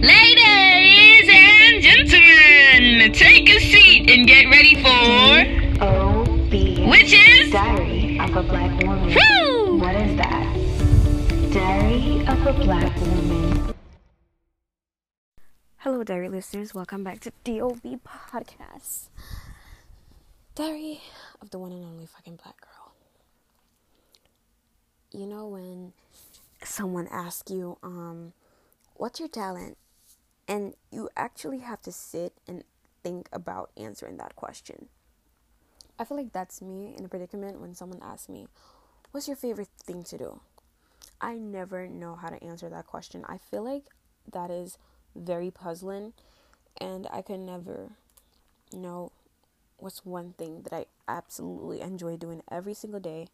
Ladies and gentlemen, take a seat and get ready for O.B. which is Diary of a Black Woman. Woo! What is that? Diary of a Black Woman. Hello, diary listeners. Welcome back to DOB Podcast. Diary of the one and only fucking black girl. You know when someone asks you, um, what's your talent? And you actually have to sit and think about answering that question. I feel like that's me in a predicament when someone asks me, what's your favorite thing to do? I never know how to answer that question. I feel like that is very puzzling and I can never know what's one thing that I absolutely enjoy doing every single day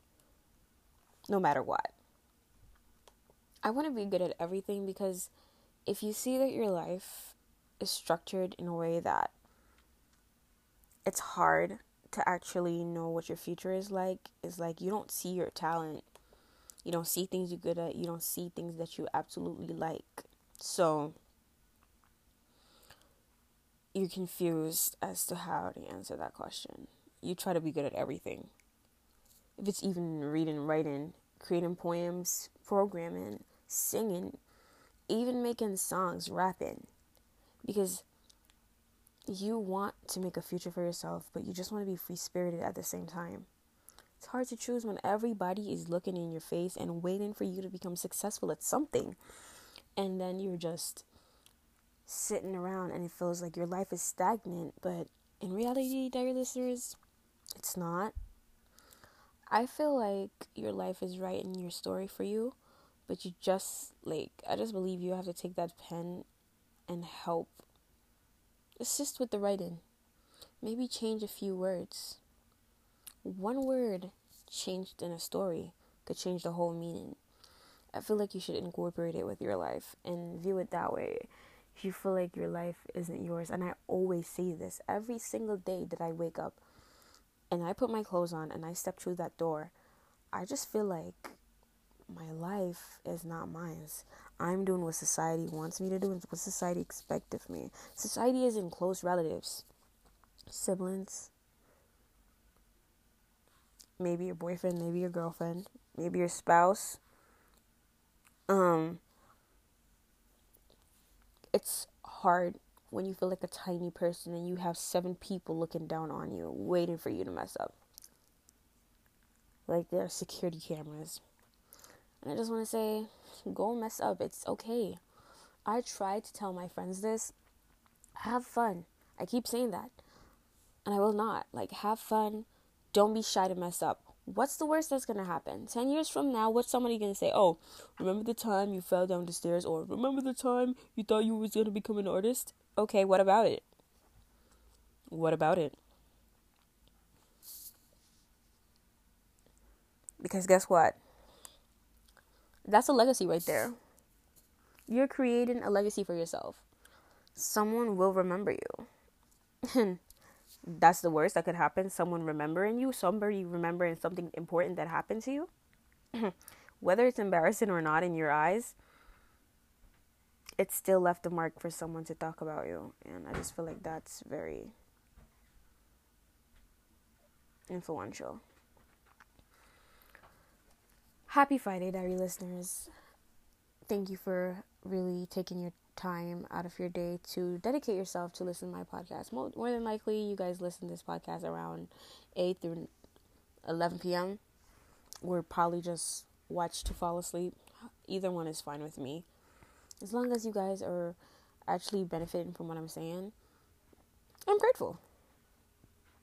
no matter what. I want to be good at everything because if you see that your life is structured in a way that it's hard to actually know what your future is like, is like you don't see your talent. You don't see things you're good at. You don't see things that you absolutely like. So you're confused as to how to answer that question. You try to be good at everything. If it's even reading, writing, creating poems, programming, singing, even making songs, rapping. Because you want to make a future for yourself, but you just want to be free spirited at the same time. It's hard to choose when everybody is looking in your face and waiting for you to become successful at something. And then you're just sitting around and it feels like your life is stagnant, but in reality, diary listeners, it's not. I feel like your life is writing your story for you, but you just like I just believe you have to take that pen and help assist with the writing. Maybe change a few words. One word changed in a story could change the whole meaning. I feel like you should incorporate it with your life and view it that way. If you feel like your life isn't yours, and I always say this every single day that I wake up and I put my clothes on and I step through that door, I just feel like life is not mine. I'm doing what society wants me to do and what society expects of me. Society isn't close relatives, siblings, maybe your boyfriend, maybe your girlfriend, maybe your spouse. Um, it's hard when you feel like a tiny person and you have seven people looking down on you, waiting for you to mess up. Like there are security cameras. And I just want to say, go mess up. It's okay. I try to tell my friends this. Have fun. I keep saying that. And I will not. Like, have fun. Don't be shy to mess up. What's the worst that's going to happen? 10 years from now, what's somebody going to say? Oh, remember the time you fell down the stairs? Or remember the time you thought you was going to become an artist? Okay, what about it? What about it? Because guess what? That's a legacy right there. You're creating a legacy for yourself. Someone will remember you. That's the worst that could happen. Someone remembering you, somebody remembering something important that happened to you. Whether it's embarrassing or not in your eyes, it still left a mark for someone to talk about you. And I just feel like that's very influential. Happy Friday, Diary listeners. Thank you for really taking your time out of your day to dedicate yourself to listen to my podcast. More, more than likely, you guys listen to this podcast around 8 through 11 p.m. Or probably just watch to fall asleep. Either one is fine with me. As long as you guys are actually benefiting from what I'm saying, I'm grateful.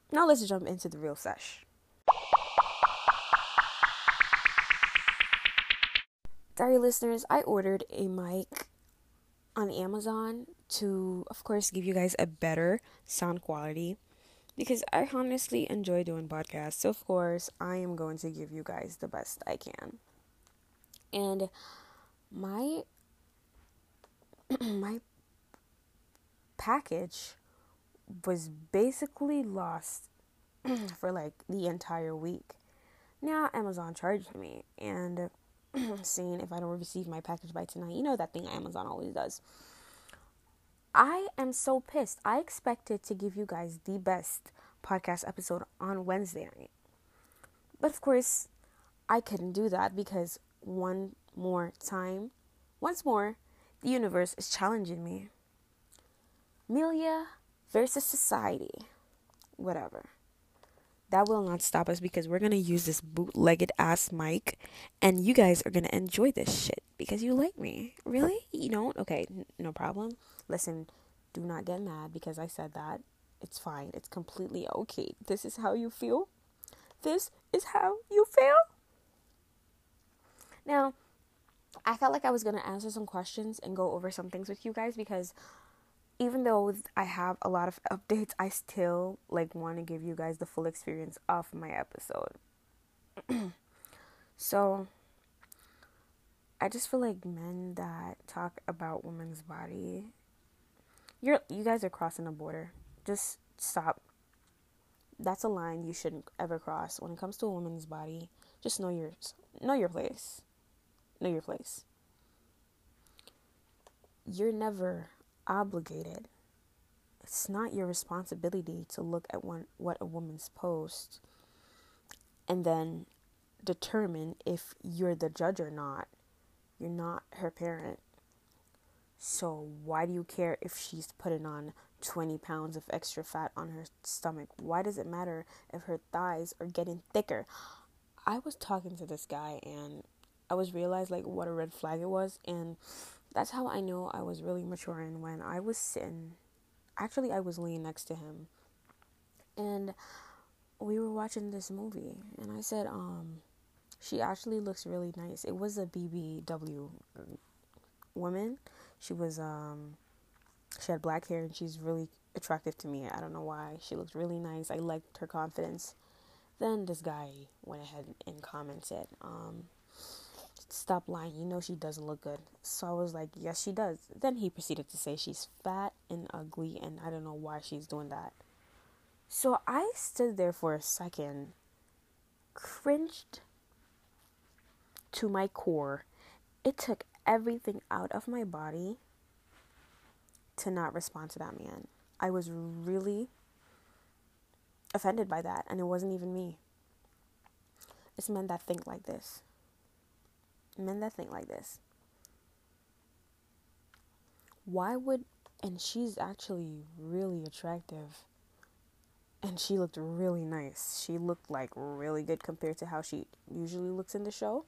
Now let's jump into the real sesh. Sorry, listeners, I ordered a mic on Amazon to, of course, give you guys a better sound quality because I honestly enjoy doing podcasts. So, of course, I am going to give you guys the best I can. And my my package was basically lost for like the entire week. Now Amazon charged me and seeing if I don't receive my package by tonight. You know that thing Amazon always does. I am so pissed. I expected to give you guys the best podcast episode on Wednesday night. But of course, I couldn't do that because one more time, once more, the universe is challenging me. Melia versus society. Whatever. That will not stop us because we're going to use this bootlegged ass mic and you guys are going to enjoy this shit because you like me. Really? You don't? Okay, n- no problem. Listen, do not get mad because I said that. It's fine. It's completely okay. This is how you feel. This is how you feel. Now, I felt like I was going to answer some questions and go over some things with you guys because even though I have a lot of updates, I still like want to give you guys the full experience of my episode. so, I just feel like men that talk about women's body, you're you guys are crossing a border. Just stop. That's a line you shouldn't ever cross when it comes to a woman's body. Just know your know your place. Know your place. You're never obligated. It's not your responsibility to look at one, what a woman's post and then determine if you're the judge or not. You're not her parent. So why do you care if she's putting on 20 pounds of extra fat on her stomach? Why does it matter if her thighs are getting thicker? I was talking to this guy and I was realized like what a red flag it was and that's how I know I was really maturing when I was sitting actually I was laying next to him and we were watching this movie and I said um she actually looks really nice. It was a BBW woman. She was um she had black hair and she's really attractive to me. I don't know why. She looked really nice. I liked her confidence. Then this guy went ahead and commented, um, stop lying. You know she doesn't look good. So I was like, yes, she does. Then he proceeded to say she's fat and ugly, and I don't know why she's doing that. So I stood there for a second, cringed to my core. It took everything out of my body to not respond to that man. I was really offended by that, and it wasn't even me. It's men that think like this. Men that think like this. Why would, and she's actually really attractive. And she looked really nice. She looked like really good compared to how she usually looks in the show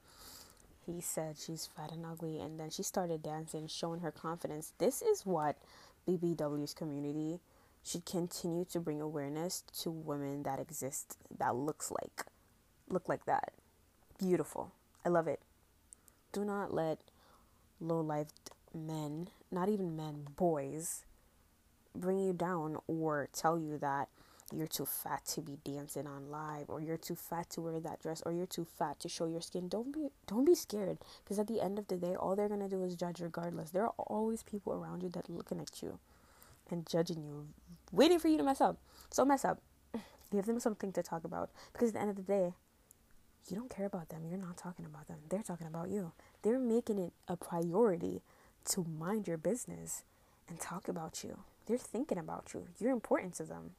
he said she's fat and ugly and then she started dancing showing her confidence this is what bbw's community should continue to bring awareness to women that exist that looks like look like that beautiful i love it do not let low-lived men not even men boys bring you down or tell you that you're too fat to be dancing on live or you're too fat to wear that dress or you're too fat to show your skin. Don't be don't be scared because at the end of the day all they're going to do is judge regardless. There are always people around you that are looking at you and judging you waiting for you to mess up. So mess up. Give them something to talk about because at the end of the day you don't care about them you're not talking about them they're talking about you they're making it a priority to mind your business and talk about you they're thinking about you you're important to them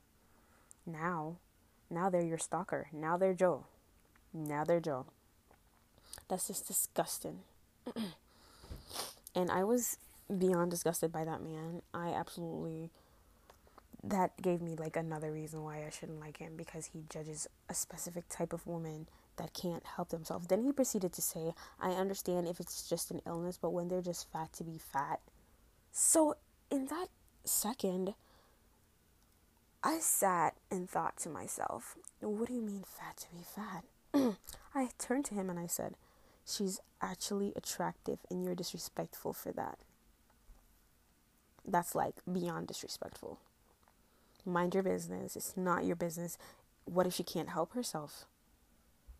now, now they're your stalker. Now they're Joe. Now they're Joe. That's just disgusting. and I was beyond disgusted by that man. I absolutely that gave me like another reason why I shouldn't like him because he judges a specific type of woman that can't help themselves. Then he proceeded to say, I understand if it's just an illness, but when they're just fat to be fat. So in that second, I sat and thought to myself, what do you mean fat to be fat? I turned to him and I said, she's actually attractive and you're disrespectful for that. That's like beyond disrespectful. Mind your business. It's not your business. What if she can't help herself?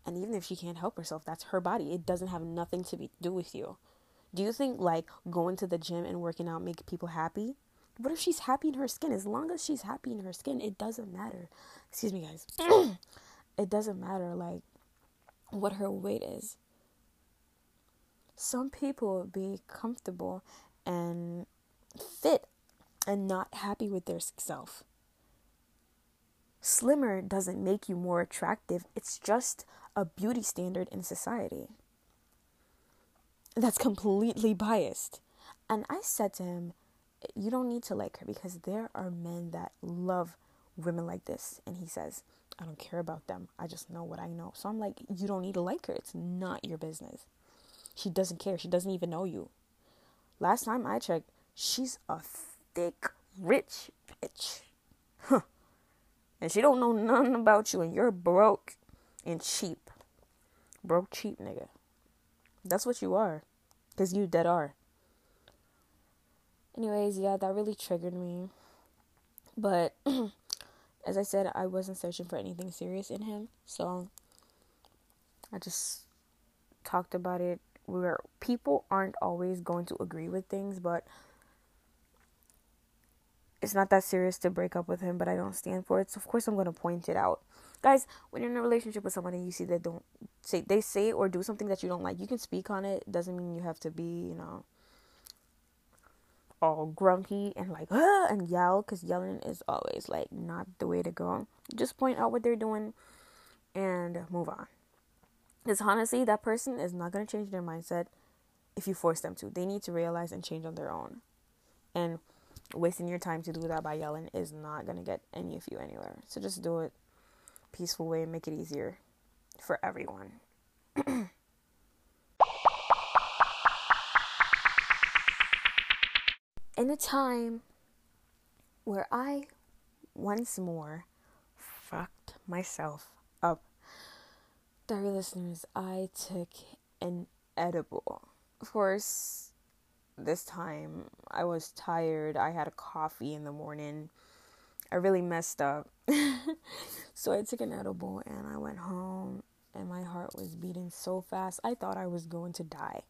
And even if she can't help herself, that's her body. It doesn't have nothing to be, do with you. Do you think like going to the gym and working out make people happy? What if she's happy in her skin? As long as she's happy in her skin, it doesn't matter. Excuse me, guys. it doesn't matter, like, what her weight is. Some people be comfortable and fit and not happy with their self. Slimmer doesn't make you more attractive, it's just a beauty standard in society. That's completely biased. And I said to him, You don't need to like her because there are men that love women like this. And he says, I don't care about them. I just know what I know. So I'm like, You don't need to like her. It's not your business. She doesn't care. She doesn't even know you. Last time I checked, she's a thick, rich bitch. Huh. And she don't know nothing about you and you're broke and cheap. Broke cheap nigga. That's what you are. Cause you dead are. Anyways, yeah, that really triggered me. But as I said, I wasn't searching for anything serious in him. So I just talked about it where people aren't always going to agree with things, but it's not that serious to break up with him, but I don't stand for it. So of course I'm going to point it out. Guys, when you're in a relationship with someone and you see they don't say they say or do something that you don't like, you can speak on it. Doesn't mean you have to be, you know, all grumpy and like ah, and yell cuz yelling is always like not the way to go. Just point out what they're doing and move on. Because honestly, that person is not going to change their mindset if you force them to. They need to realize and change on their own. And wasting your time to do that by yelling is not going to get any of you anywhere. So just do it peaceful way and make it easier for everyone. In a time where I once more fucked myself up Dear listeners, I took an edible. Of course, this time I was tired. I had a coffee in the morning. I really messed up. so I took an edible and I went home and my heart was beating so fast. I thought I was going to die.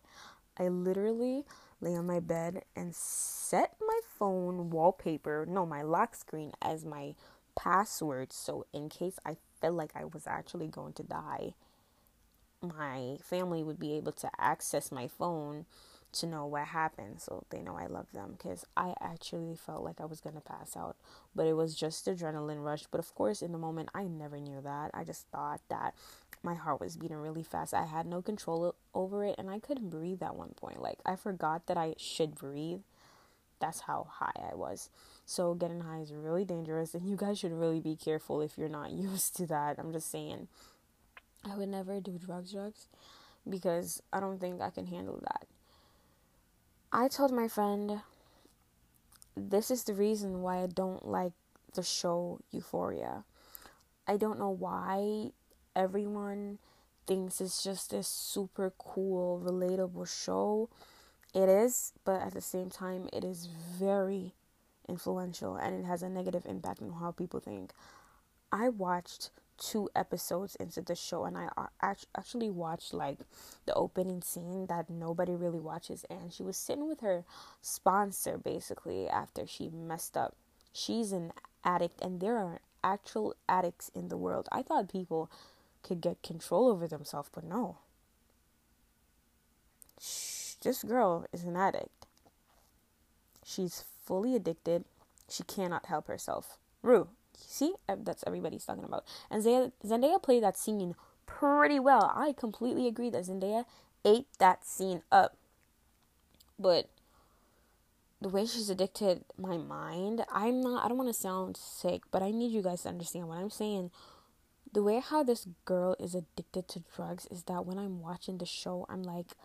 I literally lay on my bed and set my phone wallpaper, no, my lock screen as my password so in case I felt like I was actually going to die, my family would be able to access my phone to know what happened so they know I love them because I actually felt like I was to pass out but it was just adrenaline rush. But of course in the moment I never knew that. I just thought that my heart was beating really fast. I had no control over it and I couldn't breathe at one point. Like I forgot that I should breathe. That's how high I was. So getting high is really dangerous and you guys should really be careful if you're not used to that. I'm just saying. I would never do drugs, drugs, because I don't think I can handle that. I told my friend, this is the reason why I don't like the show Euphoria. I don't know why everyone thinks it's just this super cool, relatable show. It is, but at the same time, it is very influential and it has a negative impact on how people think. I watched two episodes into the show and I uh, actually watched like the opening scene that nobody really watches and she was sitting with her sponsor basically after she messed up. She's an addict and there are actual addicts in the world. I thought people could get control over themselves, but no. This girl is an addict. She's fully addicted. She cannot help herself. Rue, See, uh, that's everybody's talking about. And Zendaya, Zendaya played that scene pretty well. I completely agree that Zendaya ate that scene up. But the way she's addicted my mind, I'm not I don't want to sound sick, but I need you guys to understand what I'm saying. The way how this girl is addicted to drugs is that when I'm watching the show, I'm like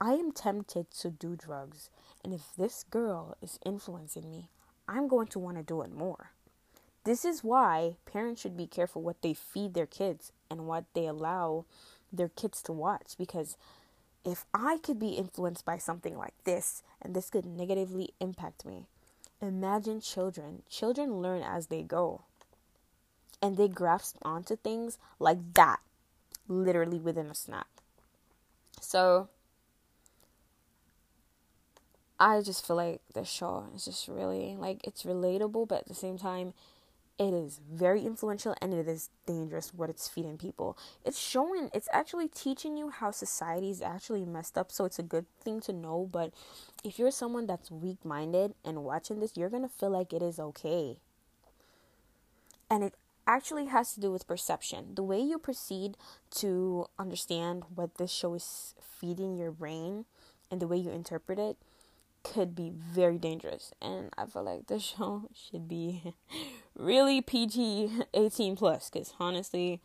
I am tempted to do drugs. And if this girl is influencing me, I'm going to want to do it more. This is why parents should be careful what they feed their kids and what they allow their kids to watch because if I could be influenced by something like this and this could negatively impact me, imagine children. Children learn as they go and they grasp onto things like that literally within a snap. So I just feel like the show is just really like it's relatable, but at the same time, it is very influential and it is dangerous what it's feeding people. It's showing, it's actually teaching you how society is actually messed up. So it's a good thing to know. But if you're someone that's weak minded and watching this, you're going to feel like it is okay. And it actually has to do with perception. The way you proceed to understand what this show is feeding your brain and the way you interpret it could be very dangerous. And I feel like this show should be really PG 18 plus because honestly,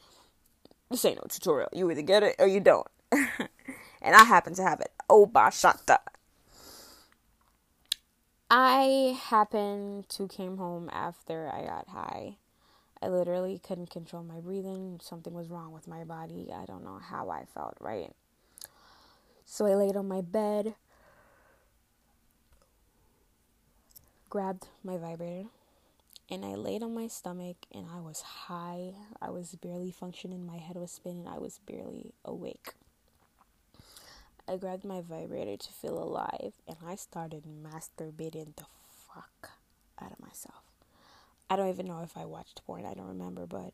this ain't no tutorial. You either get it or you don't. and I happen to have it. Oh, bashata. I happened to came home after I got high. I literally couldn't control my breathing. Something was wrong with my body. I don't know how I felt, right? So I laid on my bed grabbed my vibrator and I laid on my stomach and I was high. I was barely functioning. My head was spinning. I was barely awake. I grabbed my vibrator to feel alive and I started masturbating the fuck out of myself. I don't even know if I watched porn. I don't remember, but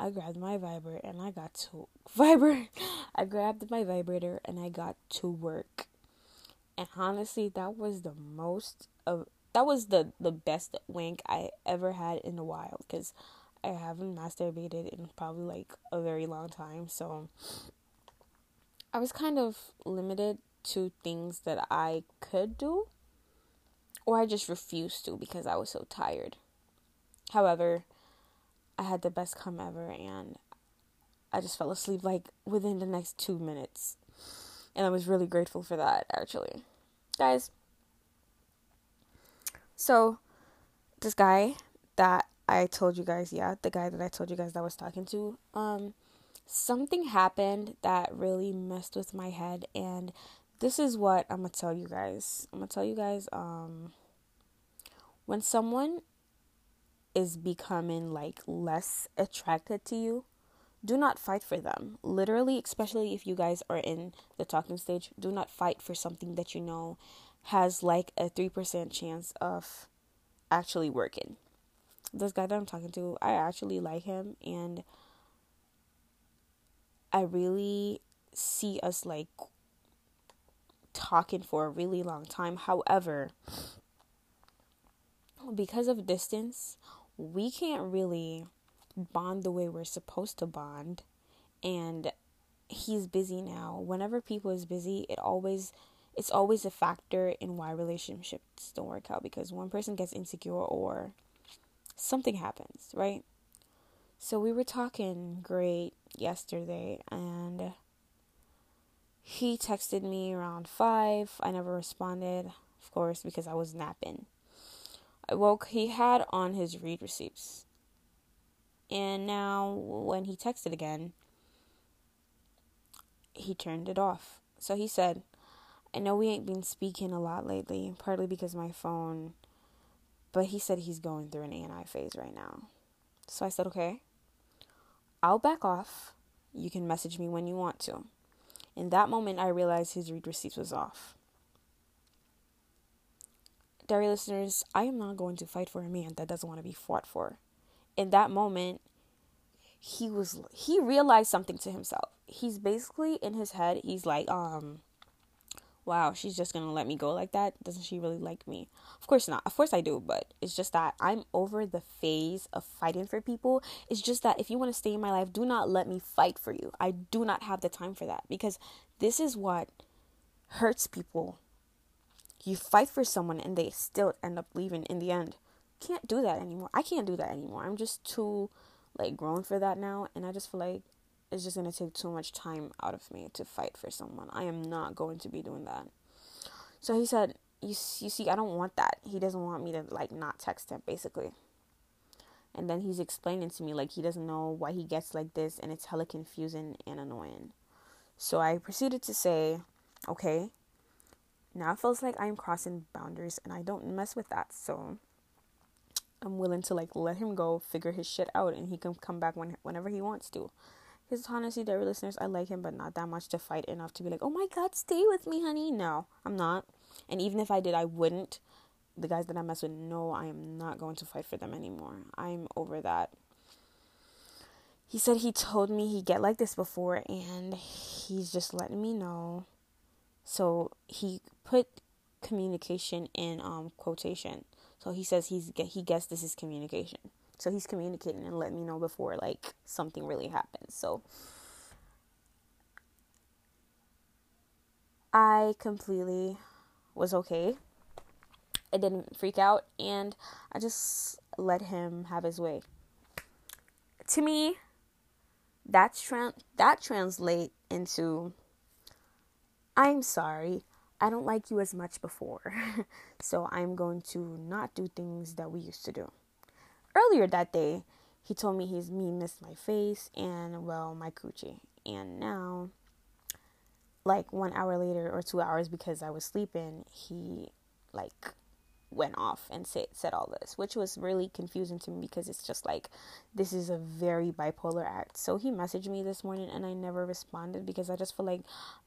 I grabbed my vibrator and I got to vibrator. I grabbed my vibrator and I got to work. And honestly, that was the most of that was the the best wank I ever had in a while because I haven't masturbated in probably like a very long time. So I was kind of limited to things that I could do or I just refused to because I was so tired. However, I had the best come ever and I just fell asleep like within the next 2 minutes. And I was really grateful for that actually. Guys, so, this guy that I told you guys, yeah, the guy that I told you guys that I was talking to, um, something happened that really messed with my head, and this is what I'm gonna tell you guys. I'm gonna tell you guys, um, when someone is becoming like less attracted to you, do not fight for them. Literally, especially if you guys are in the talking stage, do not fight for something that you know has like a 3% chance of actually working. This guy that I'm talking to, I actually like him and I really see us like talking for a really long time. However, because of distance, we can't really bond the way we're supposed to bond and he's busy now. Whenever people is busy, it always it's always a factor in why relationships don't work out because one person gets insecure or something happens, right? So we were talking great yesterday and he texted me around 5. I never responded, of course, because I was napping. I woke, he had on his read receipts. And now when he texted again, he turned it off. So he said, I know we ain't been speaking a lot lately, partly because my phone, but he said he's going through an ANI phase right now. So I said, okay, I'll back off. You can message me when you want to. In that moment, I realized his read receipts was off. Dairy listeners, I am not going to fight for a man that doesn't want to be fought for. In that moment, he was he realized something to himself. He's basically in his head, he's like, um, wow, she's just gonna let me go like that. Doesn't she really like me? Of course not. Of course I do, but it's just that I'm over the phase of fighting for people. It's just that if you want to stay in my life, do not let me fight for you. I do not have the time for that because this is what hurts people. You fight for someone and they still end up leaving in the end. Can't do that anymore. I can't do that anymore. I'm just too like grown for that now and I just feel like it's just going to take too much time out of me to fight for someone. I am not going to be doing that. So he said, you, you see, I don't want that. He doesn't want me to, like, not text him, basically. And then he's explaining to me, like, he doesn't know why he gets like this, and it's hella confusing and annoying. So I proceeded to say, okay, now it feels like I'm crossing boundaries, and I don't mess with that. So I'm willing to, like, let him go, figure his shit out, and he can come back when, whenever he wants to. Because honestly, dear listeners, I like him, but not that much to fight enough to be like, oh my god, stay with me, honey. No, I'm not. And even if I did, I wouldn't the guys that I mess with no, I am not going to fight for them anymore. I'm over that. He said he told me he get like this before and he's just letting me know. So he put communication in um quotation. So he says he's he guessed this is communication. So he's communicating and letting me know before like something really happens. So I completely was okay. I didn't freak out and I just let him have his way. To me, that's tra- that translate into I'm sorry. I don't like you as much before. so I'm going to not do things that we used to do. Earlier that day, he told me he's me missed my face and well my coochie. And now like 1 hour later or 2 hours because I was sleeping, he like went off and said said all this, which was really confusing to me because it's just like this is a very bipolar act. So he messaged me this morning and I never responded because I just feel like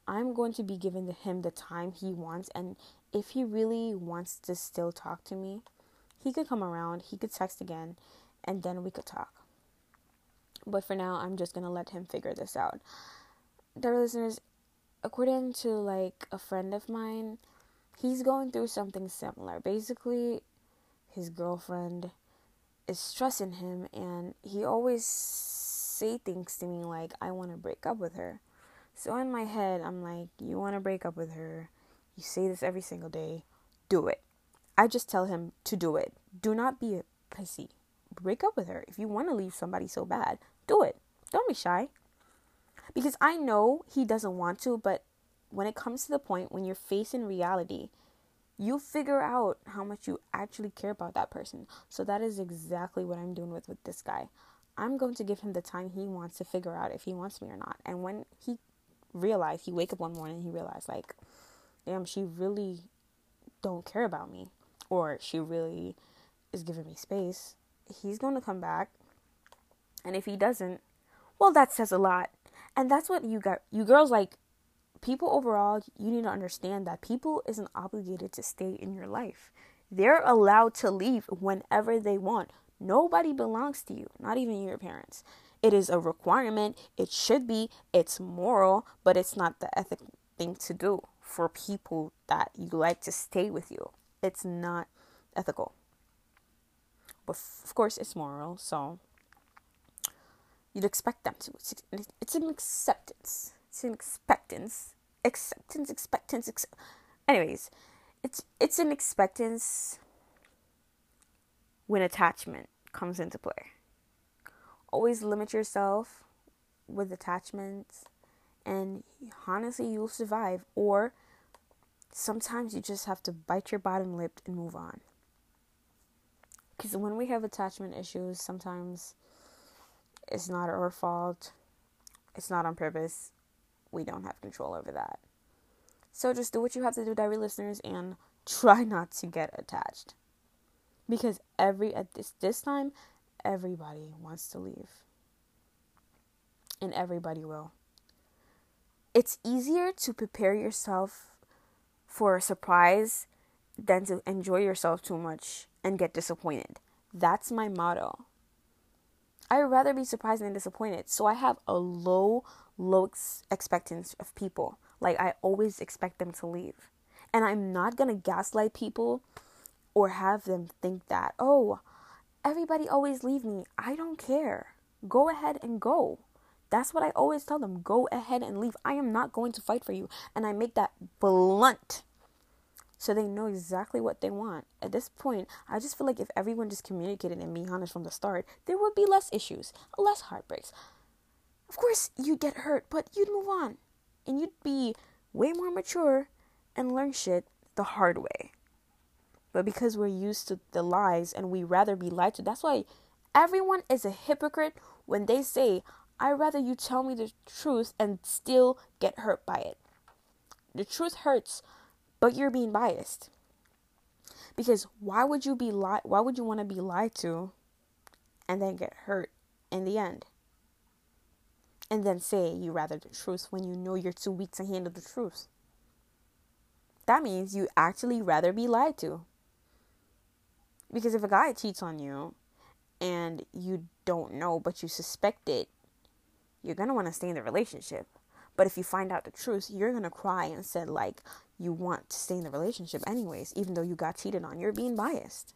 I'm going to be giving him the time he wants and if he really wants to still talk to me, he could come around, he could text again and then we could talk. But for now, I'm just to let him figure this out. Dear listeners, according to like a friend of mine, he's going through something similar. Basically, his girlfriend is stressing him and he always say things to me like I want to break up with her. So in my head, I'm like, you want to break up with her. You say this every single day. Do it. I just tell him to do it. Do not be a pussy. Break up with her. If you want to leave somebody so bad, do it. Don't be shy. Because I know he doesn't want to, but when it comes to the point when you're facing reality, you figure out how much you actually care about that person. So that is exactly what I'm doing with with this guy. I'm going to give him the time he wants to figure out if he wants me or not. And when he realized, he wake up one morning, he realized like, damn, she really don't care about me, or she really is giving me space. He's going to come back, and if he doesn't, well, that says a lot. And that's what you got. You girls like people overall, you need to understand that people isn't obligated to stay in your life. They're allowed to leave whenever they want. Nobody belongs to you, not even your parents. It is a requirement. It should be. It's moral, but it's not the ethical thing to do for people that you like to stay with you. It's not ethical. But of course, it's moral, so you'd expect them to. It's an acceptance it's an expectance acceptance expectance ex- anyways it's it's an expectance when attachment comes into play always limit yourself with attachments and honestly you'll survive or sometimes you just have to bite your bottom lip and move on because when we have attachment issues sometimes it's not our fault it's not on purpose we don't have control over that. So just do what you have to do, diary listeners, and try not to get attached. Because every at this this time, everybody wants to leave. And everybody will. It's easier to prepare yourself for a surprise than to enjoy yourself too much and get disappointed. That's my motto. I would rather be surprised than disappointed. So I have a low low ex- expectance of people. Like I always expect them to leave. And I'm not going to gaslight people or have them think that, "Oh, everybody always leave me. I don't care. Go ahead and go." That's what I always tell them. Go ahead and leave. I am not going to fight for you. And I make that blunt so they know exactly what they want. At this point, I just feel like if everyone just communicated and be honest from the start, there would be less issues, less heartbreaks, of course, you'd get hurt, but you'd move on. And you'd be way more mature and learn shit the hard way. But because we're used to the lies and we rather be lied to, that's why everyone is a hypocrite when they say, I'd rather you tell me the truth and still get hurt by it. The truth hurts, but you're being biased. Because why would you be li- why would you want to be lied to and then get hurt in the end? and then say you rather the truth when you know you're too weak to handle the truth. That means you actually rather be lied to. Because if a guy cheats on you and you don't know but you suspect it, you're going to want to stay in the relationship. But if you find out the truth, you're going to cry and said like you want to stay in the relationship anyways, even though you got cheated on. You're being biased.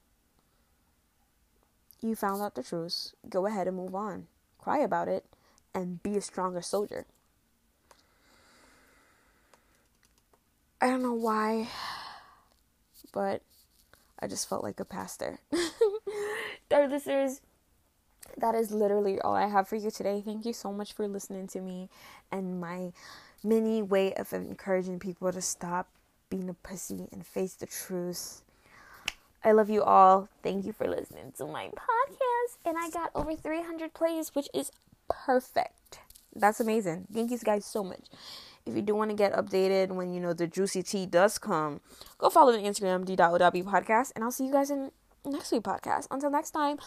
You found out the truth. Go ahead and move on. Cry about it and be a stronger soldier. I don't know why, but I just felt like a pastor. Dear listeners, that is literally all I have for you today. Thank you so much for listening to me and my mini way of encouraging people to stop being a pussy and face the truth. I love you all. Thank you for listening to my podcast. And I got over 300 plays, which is perfect. That's amazing. Thank you guys so much. If you do want to get updated when you know the juicy tea does come, go follow the Instagram d.ow podcast, and I'll see you guys in next week podcast. Until next time.